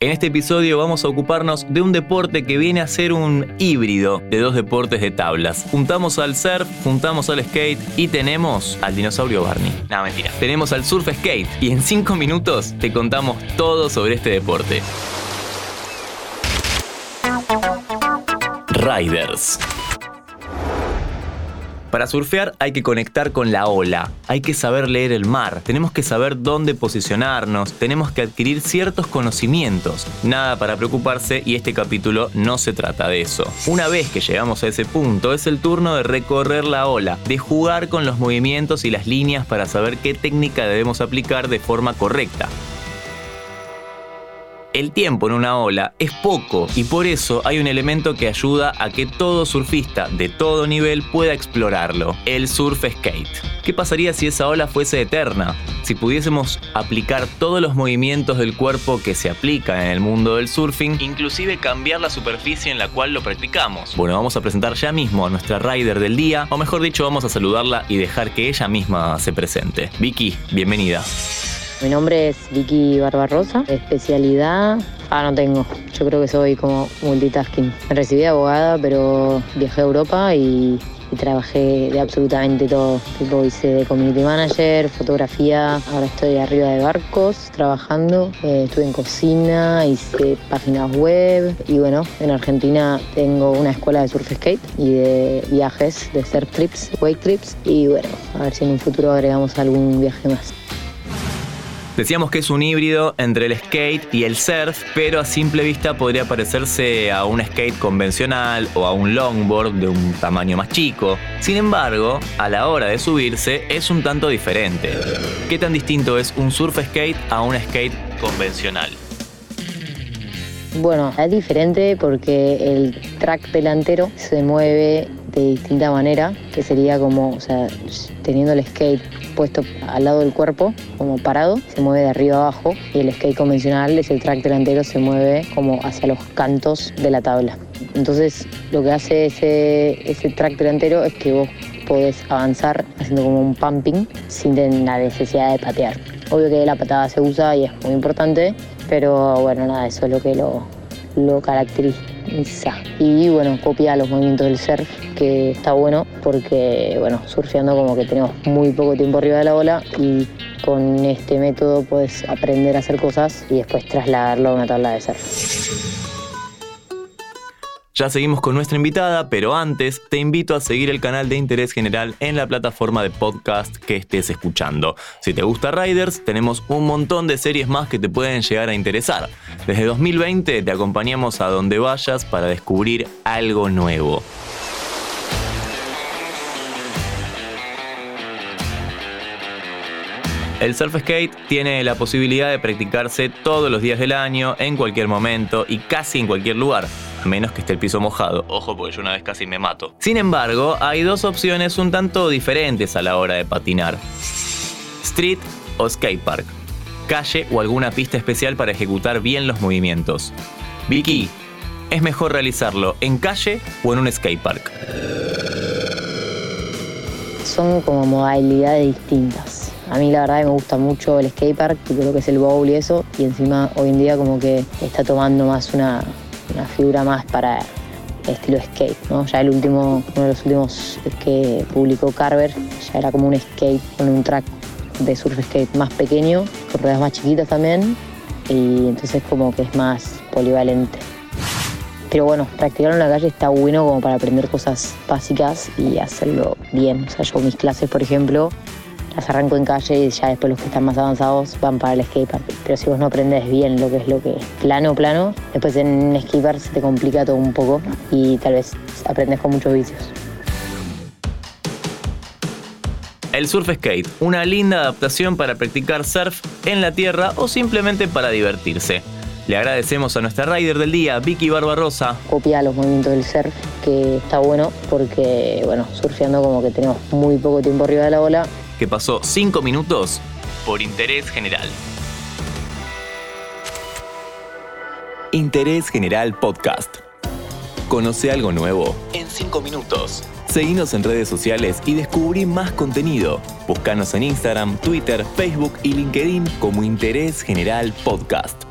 En este episodio vamos a ocuparnos de un deporte que viene a ser un híbrido de dos deportes de tablas. Juntamos al surf, juntamos al skate y tenemos al dinosaurio Barney. No, mentira. Tenemos al surf skate y en 5 minutos te contamos todo sobre este deporte. Riders. Para surfear hay que conectar con la ola, hay que saber leer el mar, tenemos que saber dónde posicionarnos, tenemos que adquirir ciertos conocimientos. Nada para preocuparse y este capítulo no se trata de eso. Una vez que llegamos a ese punto es el turno de recorrer la ola, de jugar con los movimientos y las líneas para saber qué técnica debemos aplicar de forma correcta. El tiempo en una ola es poco y por eso hay un elemento que ayuda a que todo surfista de todo nivel pueda explorarlo, el surf skate. ¿Qué pasaría si esa ola fuese eterna? Si pudiésemos aplicar todos los movimientos del cuerpo que se aplican en el mundo del surfing, inclusive cambiar la superficie en la cual lo practicamos. Bueno, vamos a presentar ya mismo a nuestra rider del día, o mejor dicho, vamos a saludarla y dejar que ella misma se presente. Vicky, bienvenida. Mi nombre es Vicky Barbarosa, especialidad, ah, no tengo, yo creo que soy como multitasking. Me recibí de abogada, pero viajé a Europa y, trabajé de absolutamente todo. Tipo, hice de community manager, fotografía, ahora estoy arriba de barcos trabajando, eh, estuve en cocina, hice páginas web y bueno, en Argentina tengo una escuela de surf skate y de viajes, de surf trips, wake trips y bueno, a ver si en un futuro agregamos algún viaje más. Decíamos que es un híbrido entre el skate y el surf, pero a simple vista podría parecerse a un skate convencional o a un longboard de un tamaño más chico. Sin embargo, a la hora de subirse es un tanto diferente. ¿Qué tan distinto es un surf skate a un skate convencional? Bueno, es diferente porque el track delantero se mueve de distinta manera, que sería como, o sea, teniendo el skate puesto al lado del cuerpo, como parado, se mueve de arriba a abajo y el skate convencional es el track delantero, se mueve como hacia los cantos de la tabla. Entonces lo que hace ese, ese track delantero es que vos podés avanzar haciendo como un pumping sin la necesidad de patear. Obvio que la patada se usa y es muy importante, pero bueno, nada, eso es lo que lo, lo caracteriza. Y bueno, copia los movimientos del surf, que está bueno porque, bueno, surfeando como que tenemos muy poco tiempo arriba de la ola y con este método puedes aprender a hacer cosas y después trasladarlo a una tabla de surf. Ya seguimos con nuestra invitada, pero antes te invito a seguir el canal de Interés General en la plataforma de podcast que estés escuchando. Si te gusta Riders, tenemos un montón de series más que te pueden llegar a interesar. Desde 2020 te acompañamos a donde vayas para descubrir algo nuevo. El surf skate tiene la posibilidad de practicarse todos los días del año, en cualquier momento y casi en cualquier lugar menos que esté el piso mojado. Ojo, porque yo una vez casi me mato. Sin embargo, hay dos opciones un tanto diferentes a la hora de patinar. Street o skatepark. Calle o alguna pista especial para ejecutar bien los movimientos. Vicky, ¿es mejor realizarlo en calle o en un skatepark? Son como modalidades distintas. A mí la verdad me gusta mucho el skatepark, tipo lo que es el bowl y eso, y encima hoy en día como que está tomando más una, una figura más para estilo skate, ¿no? Ya el último, uno de los últimos que publicó Carver, ya era como un skate con un track de surf skate más pequeño, con ruedas más chiquitas también, y entonces como que es más polivalente. Pero bueno, practicar en la calle está bueno como para aprender cosas básicas y hacerlo bien. O sea, yo mis clases, por ejemplo, las arranco en calle y ya después los que están más avanzados van para el skatepark. Pero si vos no aprendes bien lo que es lo que es plano, plano, después en skatepark se te complica todo un poco y tal vez aprendes con muchos vicios. El surf skate, una linda adaptación para practicar surf en la tierra o simplemente para divertirse. Le agradecemos a nuestra rider del día, Vicky Barbarosa. Copia los movimientos del surf, que está bueno porque, bueno, surfeando como que tenemos muy poco tiempo arriba de la ola que pasó 5 minutos por interés general. Interés General Podcast. Conoce algo nuevo en 5 minutos. Seguinos en redes sociales y descubrí más contenido. Búscanos en Instagram, Twitter, Facebook y LinkedIn como Interés General Podcast.